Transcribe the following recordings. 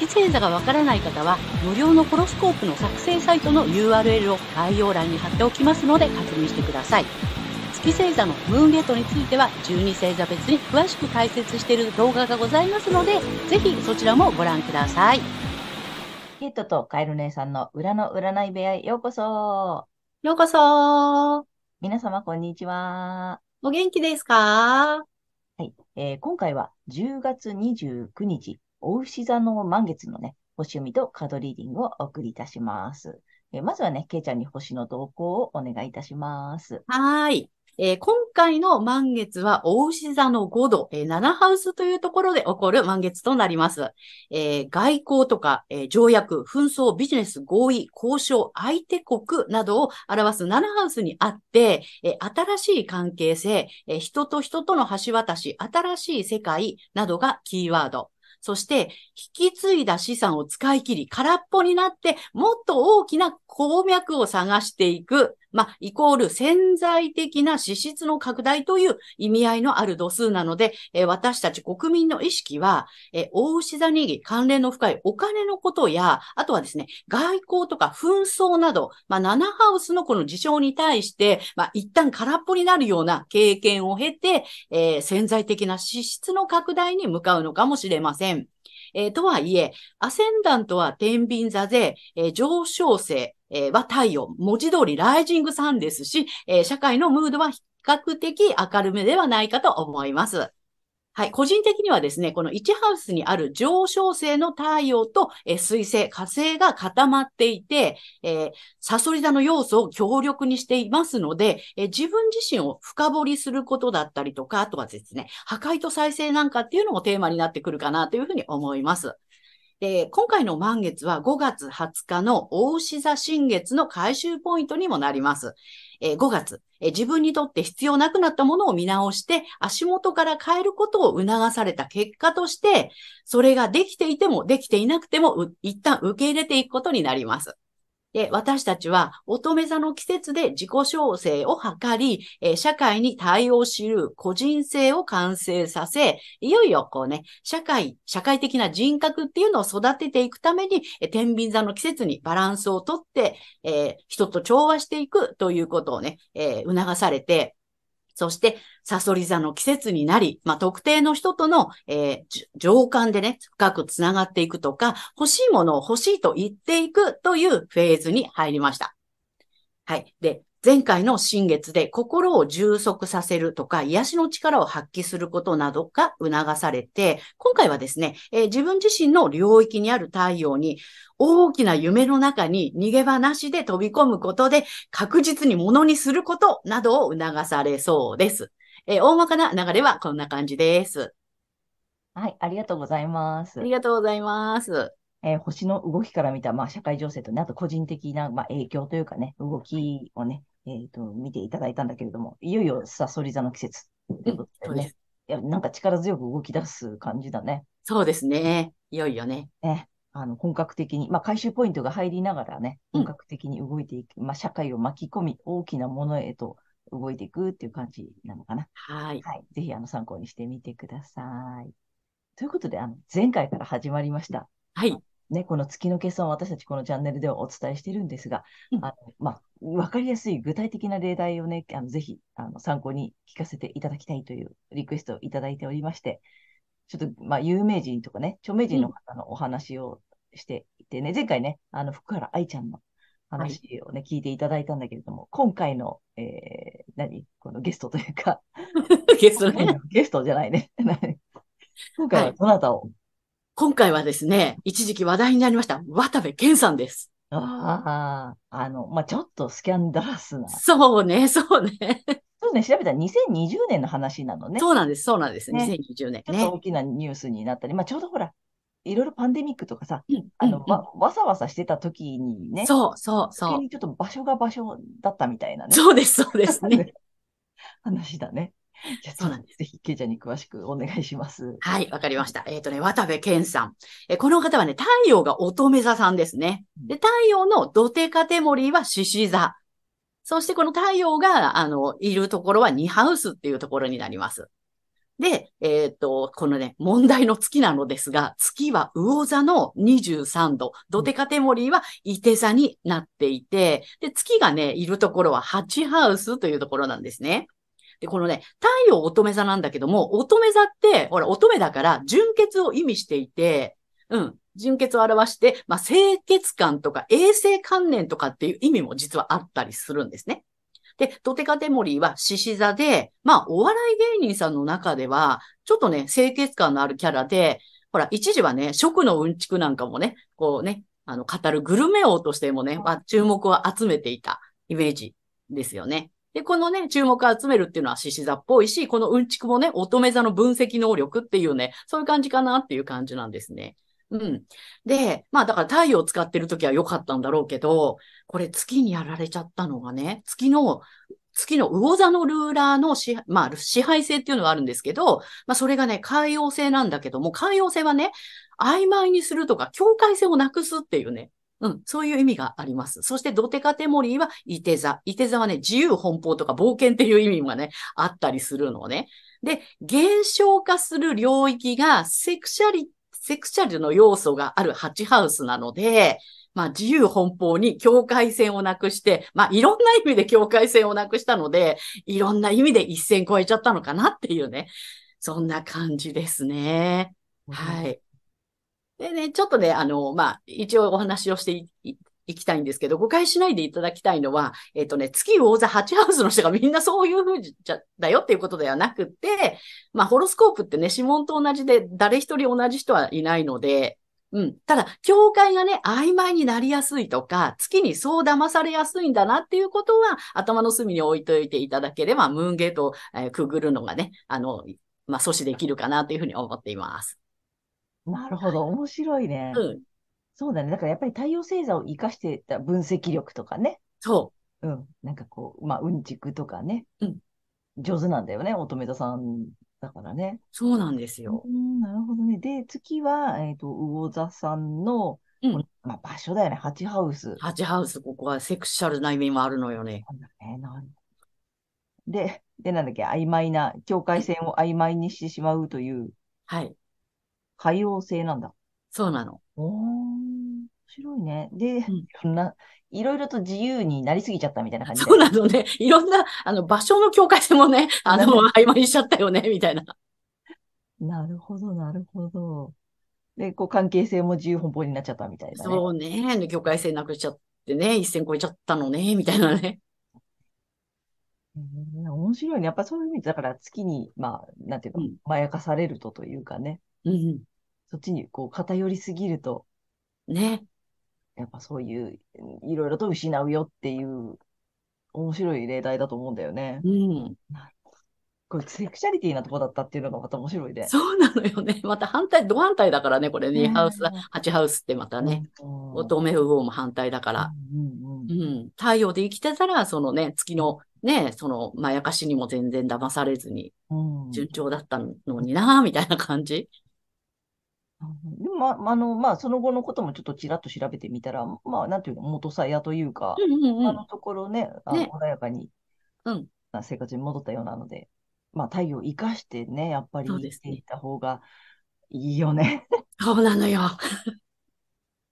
月星座がわからない方は、無料のホロスコープの作成サイトの URL を概要欄に貼っておきますので確認してください。月星座のムーンゲートについては、12星座別に詳しく解説している動画がございますので、ぜひそちらもご覧ください。ケイトとカエル姉さんの裏の占い部屋へようこそ。ようこそ皆様、こんにちは。お元気ですか？はい、えー、今回は10月29日、お牛座の満月のね、星読みとカードリーディングをお送りいたします。えー、まずはね、ケイちゃんに星の動向をお願いいたします。はい。えー、今回の満月は、大牛座の5度、えー、7ハウスというところで起こる満月となります。えー、外交とか、え条約、紛争、ビジネス、合意、交渉、相手国などを表す7ハウスにあって、え新しい関係性、え人と人との橋渡し、新しい世界などがキーワード。そして、引き継いだ資産を使い切り、空っぽになって、もっと大きな鉱脈を探していく。まあ、イコール潜在的な支出の拡大という意味合いのある度数なので、え、私たち国民の意識は、えー、大牛座に関連の深いお金のことや、あとはですね、外交とか紛争など、まあ、7ハウスのこの事象に対して、まあ、一旦空っぽになるような経験を経て、えー、潜在的な支出の拡大に向かうのかもしれません。えー、とはいえ、アセンダントは天秤座で、えー、上昇性、えー、は太陽、文字通りライジングさんですし、えー、社会のムードは比較的明るめではないかと思います。はい。個人的にはですね、この1ハウスにある上昇性の太陽と、え、水星、火星が固まっていて、えー、サソリ座の要素を強力にしていますので、えー、自分自身を深掘りすることだったりとか、あとはですね、破壊と再生なんかっていうのもテーマになってくるかなというふうに思います。で、今回の満月は5月20日の大牛座新月の回収ポイントにもなります。え、5月、え、自分にとって必要なくなったものを見直して足元から変えることを促された結果として、それができていてもできていなくても一旦受け入れていくことになります。で、私たちは乙女座の季節で自己調整を図り、え、社会に対応しる個人性を完成させ、いよいよこうね、社会、社会的な人格っていうのを育てていくために、え、天秤座の季節にバランスをとって、えー、人と調和していくということをね、え促されて、そして、サソリ座の季節になり、まあ、特定の人との、えー、情感でね、深くつながっていくとか、欲しいものを欲しいと言っていくというフェーズに入りました。はい。で、前回の新月で心を充足させるとか、癒しの力を発揮することなどが促されて、今回はですね、えー、自分自身の領域にある太陽に大きな夢の中に逃げ場なしで飛び込むことで確実にものにすることなどを促されそうです。えー、大まかな流れはこんな感じです。はい、ありがとうございます。ありがとうございます。えー、星の動きから見た、まあ、社会情勢とね、あと個人的な、まあ、影響というかね、動きをね、えっ、ー、と、見ていただいたんだけれども、いよいよサソリ座の季節ということでね。いや、なんか力強く動き出す感じだね。そうですね。いよいよね。ね。あの、本格的に、まあ、回収ポイントが入りながらね、本格的に動いていく、うん、まあ、社会を巻き込み、大きなものへと動いていくっていう感じなのかな。はい。はい。ぜひ、あの、参考にしてみてください。ということで、あの、前回から始まりました。はい。ね、この月の計算を私たちこのチャンネルではお伝えしているんですが、うん、あのまあ、わかりやすい具体的な例題をね、あのぜひあの参考に聞かせていただきたいというリクエストをいただいておりまして、ちょっと、まあ、有名人とかね、著名人の方のお話をしていてね、うん、前回ね、あの、福原愛ちゃんの話をね、はい、聞いていただいたんだけれども、今回の、えー、何？このゲストというか、ゲストね。ゲストじゃないね。今回はどなたを、はい今回はですね、一時期話題になりました、渡部健さんです。ああ、あの、まあ、ちょっとスキャンダラスな。そうね、そうね。そうね、調べたら2020年の話なのね。そうなんです、そうなんです。ね、2020年、ね。ちょっと大きなニュースになったり、まあ、ちょうどほら、いろいろパンデミックとかさ、うんあの、うんわ、わさわさしてた時にね、そうそう余そう。ちょっと場所が場所だったみたいなね、そうです、そうですね。話だね。じゃあそうなんぜひ、ケイちゃんに詳しくお願いします。はい、わかりました。えっ、とね、渡部健さん。えこの方はね、太陽が乙女座さんですね。で、太陽の土手カテモリーは獅子座。そしてこの太陽が、あの、いるところはニハウスっていうところになります。で、えっ、と、このね、問題の月なのですが、月は魚座の23度、土手カテモリーは伊手座になっていて、で、月がね、いるところは8ハウスというところなんですね。で、このね、太陽乙女座なんだけども、乙女座って、ほら、乙女だから、純潔を意味していて、うん、純潔を表して、まあ、清潔感とか衛生観念とかっていう意味も実はあったりするんですね。で、ドテカテモリーは獅子座で、まあ、お笑い芸人さんの中では、ちょっとね、清潔感のあるキャラで、ほら、一時はね、食のうんちくなんかもね、こうね、あの、語るグルメ王としてもね、まあ、注目を集めていたイメージですよね。で、このね、注目を集めるっていうのは獅子座っぽいし、このうんちくもね、乙女座の分析能力っていうね、そういう感じかなっていう感じなんですね。うん。で、まあだから太陽を使ってるときは良かったんだろうけど、これ月にやられちゃったのがね、月の、月の魚座のルーラーの支,、まあ、支配性っていうのがあるんですけど、まあそれがね、海洋性なんだけども、海洋性はね、曖昧にするとか、境界線をなくすっていうね、うん、そういう意味があります。そして、ドテカテモリーは、イテ座。イテ座はね、自由奔放とか冒険っていう意味がね、あったりするのね。で、減少化する領域が、セクシャリ、セクシャルの要素があるハチハウスなので、まあ、自由奔放に境界線をなくして、まあ、いろんな意味で境界線をなくしたので、いろんな意味で一線超えちゃったのかなっていうね、そんな感じですね。はい。でね、ちょっとね、あの、まあ、一応お話をしていきたいんですけど、誤解しないでいただきたいのは、えっ、とね、月魚座8ハウスの人がみんなそういう風じゃ、だよっていうことではなくて、まあ、ホロスコープってね、指紋と同じで、誰一人同じ人はいないので、うん。ただ、境界がね、曖昧になりやすいとか、月にそう騙されやすいんだなっていうことは、頭の隅に置いといていただければ、ムーンゲートを、えーくぐるのがね、あの、まあ、阻止できるかなというふうに思っています。なるほど、面白いね。うん。そうだね。だからやっぱり太陽星座を生かしてた分析力とかね。そうん。なんかこう、まあ、うんちくとかね。うん上手なんだよね。乙女座さんだからね。う。そうなんですよ。うん、なるほどね。で、次は、えっ、と、魚座さんの、うんまあ、場所だよね。ハチハウス。ハチハウス、ここはセクシャルな意味もあるのよね。なんだね。なんで、で、なんだっけ、曖昧な、境界線を曖昧にしてしまうという、はい。海洋性なんだ。そうなの。おー、面白いね。で、んいろんな、いろいろと自由になりすぎちゃったみたいな感じで。そうなのね。いろんな、あの、場所の境界線もね、あの、曖昧にしちゃったよね、みたいな。なるほど、なるほど。で、こう、関係性も自由奔放になっちゃったみたいなね。そうね。境界線なくしちゃってね、一線超えちゃったのね、みたいなね。うん面白いね。やっぱそういう意味で、だから月に、まあ、なんていうの、うんまやかされるとというかね、うん。そっちにこう偏りすぎると、ね。やっぱそういう、いろいろと失うよっていう、面白い例題だと思うんだよね。うん。これ、セクシャリティなとこだったっていうのがまた面白いね。そうなのよね。また反対、ド反対だからね、これね。ねハウス、8ハウスってまたね。うん。乙女魚も反対だから。うんうんう。ん。太陽で生きてたら、そのね、月のね、その、まやかしにも全然騙されずに、うん順調だったのにな、みたいな感じ。でも、ま、あの、まあ、その後のこともちょっとちらっと調べてみたら、まあ、なんていうの、元さやというか、うんうんうん。あのところね、あのね穏やかに、うんな生活に戻ったようなので、まあ、太陽を生かしてね、やっぱりそうですね生きていった方がいいよね。そうなのよ。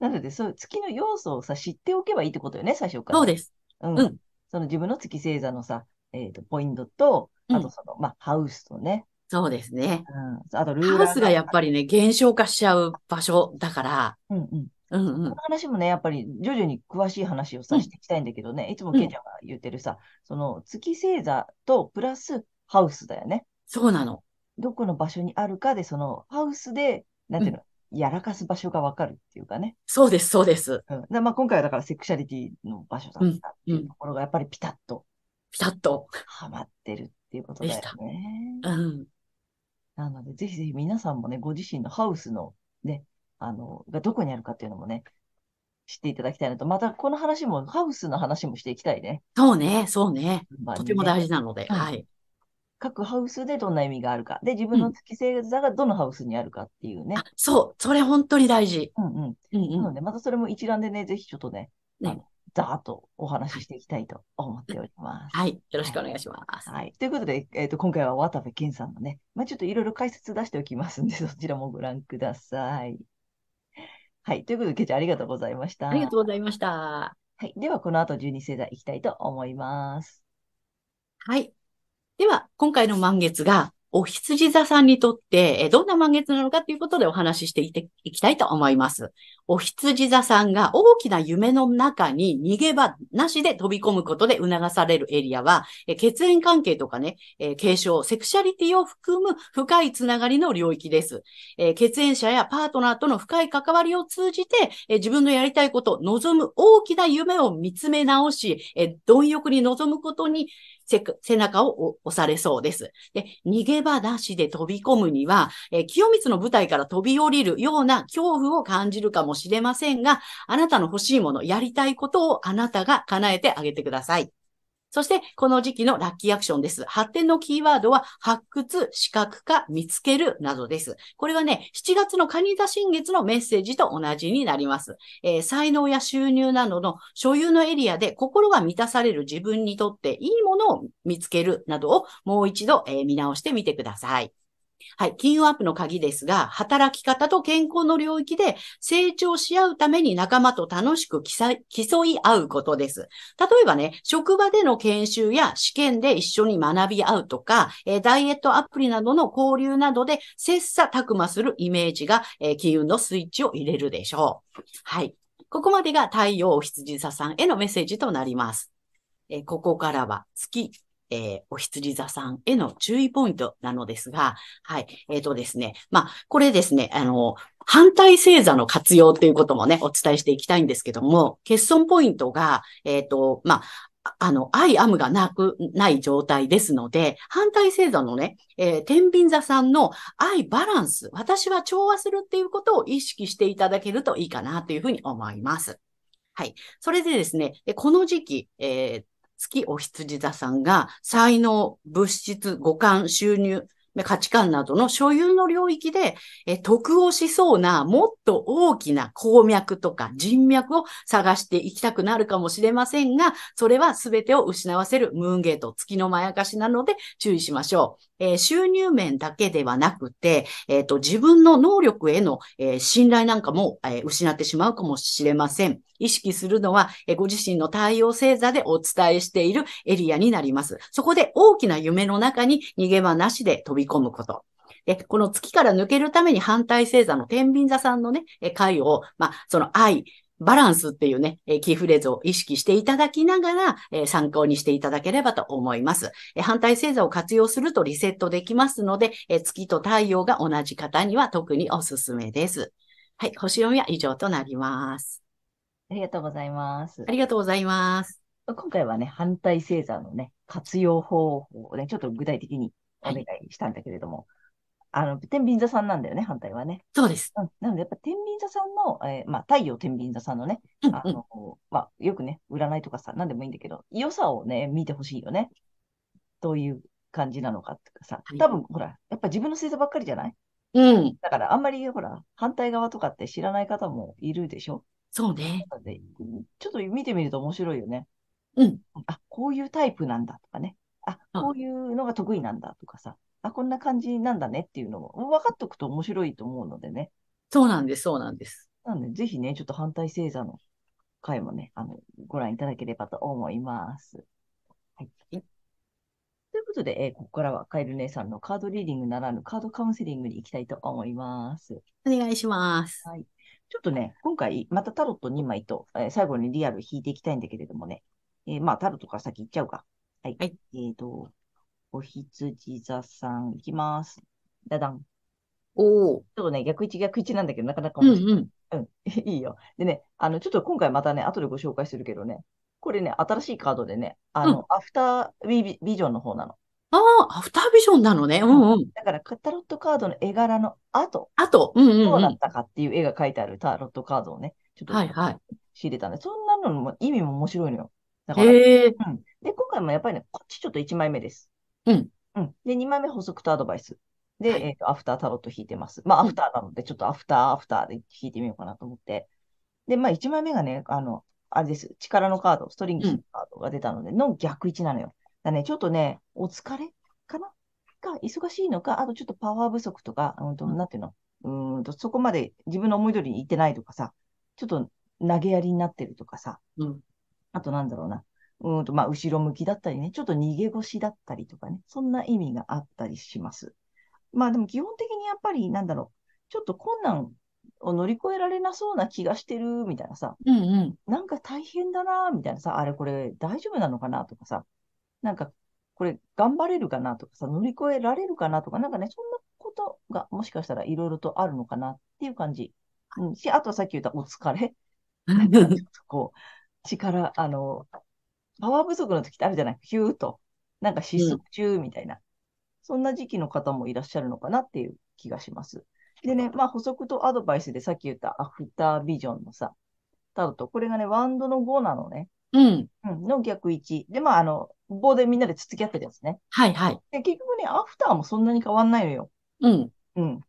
なので、そういう月の要素をさ、知っておけばいいってことよね、最初から。そうです。うん。うんその自分の月星座のさ、えっと、ポイントと、うんあとその、まあ、ハウスとね、そうですね。うん。あと、ルーラーハウスがやっぱりね、減少化しちゃう場所だから、うんうん。うんうこのん。話もね、やっぱり徐々に詳しい話をさ、うんしていきたいんだけどね、いつもうんケイちゃんが言ってるさ、その月星座とプラスハウスだよね。そうなの。どこの場所にあるかで、そのハウスで、なんていうの、やらかす場所がわかるっていうかね。そうです、そうです。うん。でまあ、今回はだからセクシャリティの場所だったっていうところが、やっぱりピタッとピタッと。はまってるっていうことだよね。うん。なので、ぜひぜひ皆さんもね、ご自身のハウスのね、あの、がどこにあるかっていうのもね、知っていただきたいなと。また、この話も、ハウスの話もしていきたいね。そうね、そうね。まあとても大事なので、うんはい。各ハウスでどんな意味があるか。で、自分の月星座がどのハウスにあるかっていうね。あ、そう、それ本当に大事。うんうん。うんうん。なので、またそれも一覧でね、ぜひちょっとね、ねざーっとお話ししていきたいと思っております。はい。よろしくお願いします。はい。ということで、えっ、と、今回は渡部健さんのね、まあ、ちょっといろいろ解説出しておきますんで、そちらもご覧ください。はい。ということで、ケイちゃんありがとうございました。ありがとうございました。はい。では、この後、12星座いきたいと思います。はい。では、今回の満月が、お羊座さんにとって、どんな満月なのかということでお話ししていていきたいと思います。お羊座さんが大きな夢の中に逃げ場なしで飛び込むことで促されるエリアは、血縁関係とかね、継承、セクシャリティを含む深いつながりの領域です。血縁者やパートナーとの深い関わりを通じて、自分のやりたいこと、望む大きな夢を見つめ直し、貪欲に望むことに背中を押されそうです。で、逃げ場なしで飛び込むには、えー清光の舞台から飛び降りるような恐怖を感じるかもしれませんが、あなたの欲しいもの、やりたいことをあなたが叶えてあげてください。そして、この時期のラッキーアクションです。発展のキーワードは、発掘、視覚化、見つけるなどです。これはね、7月のカニ座新月のメッセージと同じになります。えー才能や収入などの所有のエリアで心が満たされる自分にとっていいものを見つけるなどをもう一度、えー見直してみてください。はい。金運アップの鍵ですが、働き方と健康の領域で成長し合うために仲間と楽しく競い合うことです。例えばね、職場での研修や試験で一緒に学び合うとか、えダイエットアプリなどの交流などで切磋琢磨するイメージが、え金運のスイッチを入れるでしょう。はい。ここまでが太陽お羊座さんへのメッセージとなります。えここからは月、えーお羊座さんへの注意ポイントなのですが、はい。えっ、とですね。まあ、これですね、あの、反対星座の活用っていうこともね、お伝えしていきたいんですけども、欠損ポイントが、えっ、と、まあ、あの、アイアムがなく、ない状態ですので、反対星座のね、えー天秤座さんの愛バランス、私は調和するっていうことを意識していただけるといいかなというふうに思います。はい。それでですね、この時期、えー月お羊座さんが才能、物質、五感、収入、価値観などの所有の領域で、え得をしそうなもっと大きな鉱脈とか人脈を探していきたくなるかもしれませんが、それは全てを失わせるムーンゲート、月のまやかしなので注意しましょう。えー収入面だけではなくて、えっ、と、自分の能力への、えー信頼なんかも、え失ってしまうかもしれません。意識するのは、えご自身の太陽星座でお伝えしているエリアになります。そこで大きな夢の中に逃げ場なしで飛び込むこと。で、この月から抜けるために反対星座の天秤座さんのね、えー回を、まあ、その愛、バランスっていうね、えーキーフレーズを意識していただきながら、えー参考にしていただければと思います。えー反対星座を活用するとリセットできますので、えー月と太陽が同じ方には特におすすめです。はい、星読みは以上となります。ありがとうございますあ。りがとうございます。今回はね、反対星座のね、活用方法をね、ちょっと具体的にお願いしたんだけれども、あの、天秤座さんなんだよね、反対はね。そうです。うん、なので、やっぱ天秤座さんの、えーまあ、太陽天秤座さんのね、うんうんあの、まあ、よくね、占いとかさ、なんでもいいんだけど、良さをね、見てほしいよね。どういう感じなのかってかさは、い多分、ほら、やっぱ自分の星座ばっかりじゃない？うん、だから、あんまり、ほら、反対側とかって知らない方もいるでしょ？そうね。なので、ちょっと見てみると面白いよね。うん。あ、こういうタイプなんだとかね。あ、うんこういうのが得意なんだとかさ。あ、こんな感じなんだねっていうのも分かっておくと面白いと思うのでね。そうなんです、そうなんです。なので、ぜひね、ちょっと反対星座の回もね、あの、ご覧いただければと思います。はい。はいということで、えーここからはカエル姉さんのカードリーディングならぬカードカウンセリングに行きたいと思います。お願いします。はい。ちょっとね、今回、またタロット2枚と、えー最後にリアル引いていきたいんだけれどもね。えーまあ、タロットから先行っちゃうか。はい。はいえっ、と、お羊座さん、いきます。ダダン。おお。ちょっとね、逆位置逆位置なんだけど、なかなかうん面白い。うん。うん、いいよ。でね、あの、ちょっと今回またね、後でご紹介するけどね、これね、新しいカードでね、あの、アフタービビビジョンの方なの。ああ、アフタービジョンなのね。うんうん。だから、タロットカードの絵柄の後、あと、うんうんどううん。だったかっていう絵が書いてあるタロットカードをね、ちょっとはいはい。仕入れたんで、そんなのも意味も面白いのよ。だから。うん。で、今回もやっぱりね、こっちちょっと1枚目です。うん。うん。で、2枚目補足とアドバイス。で、はいえっ、と、アフタータロット引いてます。まあ、うんアフターなので、ちょっとアフター、アフターで引いてみようかなと思って。で、まあ、1枚目がね、あの、あれです。力のカード、ストリングスのカードが出たので、の逆位置なのよ。だね、ちょっとね、お疲れかな？か、忙しいのか、あとちょっとパワー不足とか、うんと、うんなんていうの？うーんと、そこまで自分の思い通りにいってないとかさ、ちょっと投げやりになってるとかさ、うん。あとなんだろうな。うーんと、まあ、後ろ向きだったりね、ちょっと逃げ腰だったりとかね、そんな意味があったりします。まあでも基本的にやっぱり、なんだろう、ちょっと困難を乗り越えられなそうな気がしてる、みたいなさ、うんうん。なんか大変だな、みたいなさ、あれこれ大丈夫なのかなとかさ、なんかこれ頑張れるかなとかさ、乗り越えられるかなとか、なんかね、そんなことがもしかしたらいろいろとあるのかなっていう感じ。うん。し、あとはさっき言ったお疲れ。ちょっとこう、力、あの、パワー不足の時ってあるじゃない？ヒューと。なんか失速中みたいな。そんな時期の方もいらっしゃるのかなっていう気がします。でね、まあ補足とアドバイスでさっき言ったアフタービジョンのさ、タロット、これがね、ワンドの5なのね。うん。うん、の逆1。で、まああの、棒でみんなでつつき合ってるやつね。はいはい。で、結局ね、アフターもそんなに変わんないのよ。うん。うん。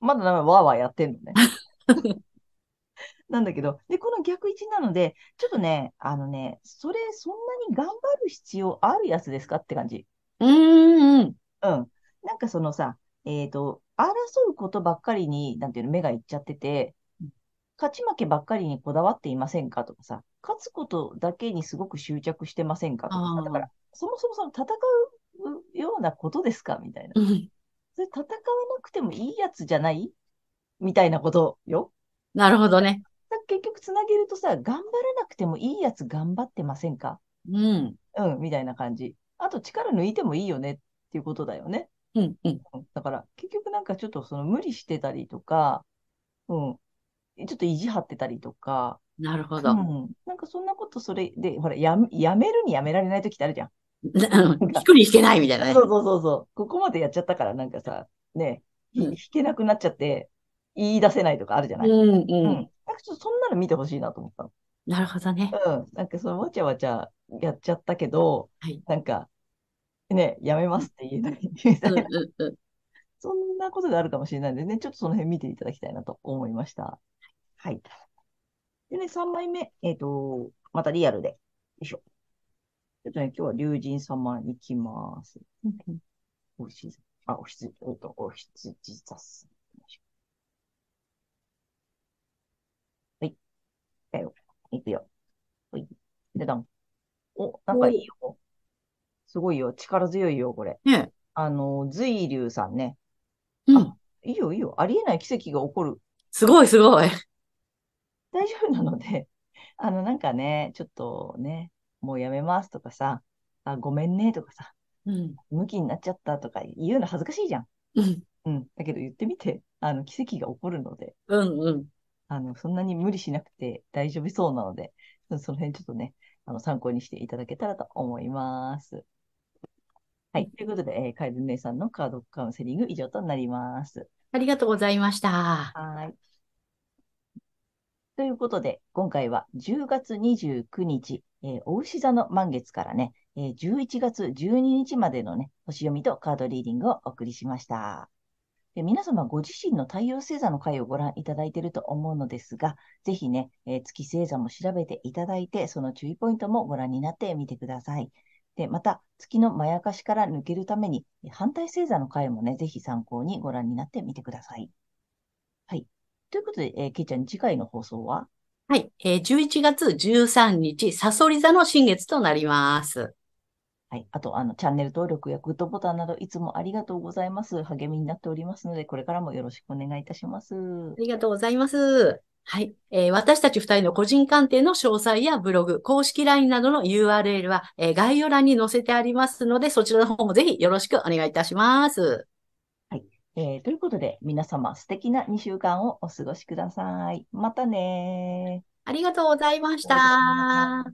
まだなんかわーわーやってんのね。なんだけど、で、この逆位置なので、ちょっとね、あのね、それ、そんなに頑張る必要あるやつですかって感じ。うーん。うん。なんかそのさ、えっと、争うことばっかりに、なんていうの、目がいっちゃっててうん、勝ち負けばっかりにこだわっていませんかとかさ、勝つことだけにすごく執着してませんかとかさ、だから、そもそもその戦うようなことですかみたいな。うん。それ戦わなくてもいいやつじゃない？みたいなことよ。なるほどね。結局つなげるとさ、頑張らなくてもいいやつ頑張ってませんか？うん。うん、みたいな感じ。あと力抜いてもいいよねっていうことだよね。うん。うん。うんだから結局なんかちょっとその無理してたりとか、うん、ちょっと意地張ってたりとか、なるほど。うん、なんかそんなことそれで、ほら、やめ、やめるにやめられない時ってあるじゃん。引くに引けないみたいなねそ。うそうそうそう。ここまでやっちゃったからなんかさ、ね、ひうん弾けなくなっちゃって言い出せないとかあるじゃない。うんうん。うん。なんかちょっとそんなの見てほしいなと思ったの。なるほどね。うん。なんかそのわちゃわちゃやっちゃったけど、はいなんか、ね、やめますって言えないみた。そんなことがあるかもしれないんでね、ちょっとその辺見ていただきたいなと思いました。はい。でね、3枚目、えっ、と、またリアルで。よいしょ。ちょっとね、今日は龍神様に来ます。おしず、あ、おひつ、えっ、と、おひつじざす。よいしょはい。だよ。いくよ。はい。でだん。お、なんかいいよ。すごいよ。力強いよ、これ。ねあの、随龍さんね。うんあ。いいよ、いいよ。ありえない奇跡が起こる。すごいすごい。大丈夫なので、あの、なんかね、ちょっとね、もうやめますとかさ、あ、ごめんねとかさ、うん。ムキになっちゃったとか言うの恥ずかしいじゃん。うん。うん。だけど言ってみて、あの、奇跡が起こるので、うんうん。あの、そんなに無理しなくて大丈夫そうなので、その辺ちょっとね、あの、参考にしていただけたらと思います。はい。ということで、えーカエル姉さんのカードカウンセリング以上となります。ありがとうございました。はい。ということで、今回は10月29日、えー、お牛座の満月からね、えー11月12日までのね、星読みとカードリーディングをお送りしました。で皆様ご自身の太陽星座の回をご覧いただいていると思うのですが、ぜひね、えー月星座も調べていただいて、その注意ポイントもご覧になってみてください。で、また、月のまやかしから抜けるために、反対星座の回もね、ぜひ参考にご覧になってみてください。はい。ということで、えー、けいちゃん、次回の放送は？はい。えー11月13日、サソリ座の新月となります。はい。あと、あの、チャンネル登録やグッドボタンなど、いつもありがとうございます。励みになっておりますので、これからもよろしくお願いいたします。ありがとうございます。はい。えー私たち二人の個人鑑定の詳細やブログ、公式 LINE などの URL は、えー概要欄に載せてありますので、そちらの方もぜひよろしくお願いいたします。えーということで、皆様素敵な2週間をお過ごしください。またねー。ありがとうございました。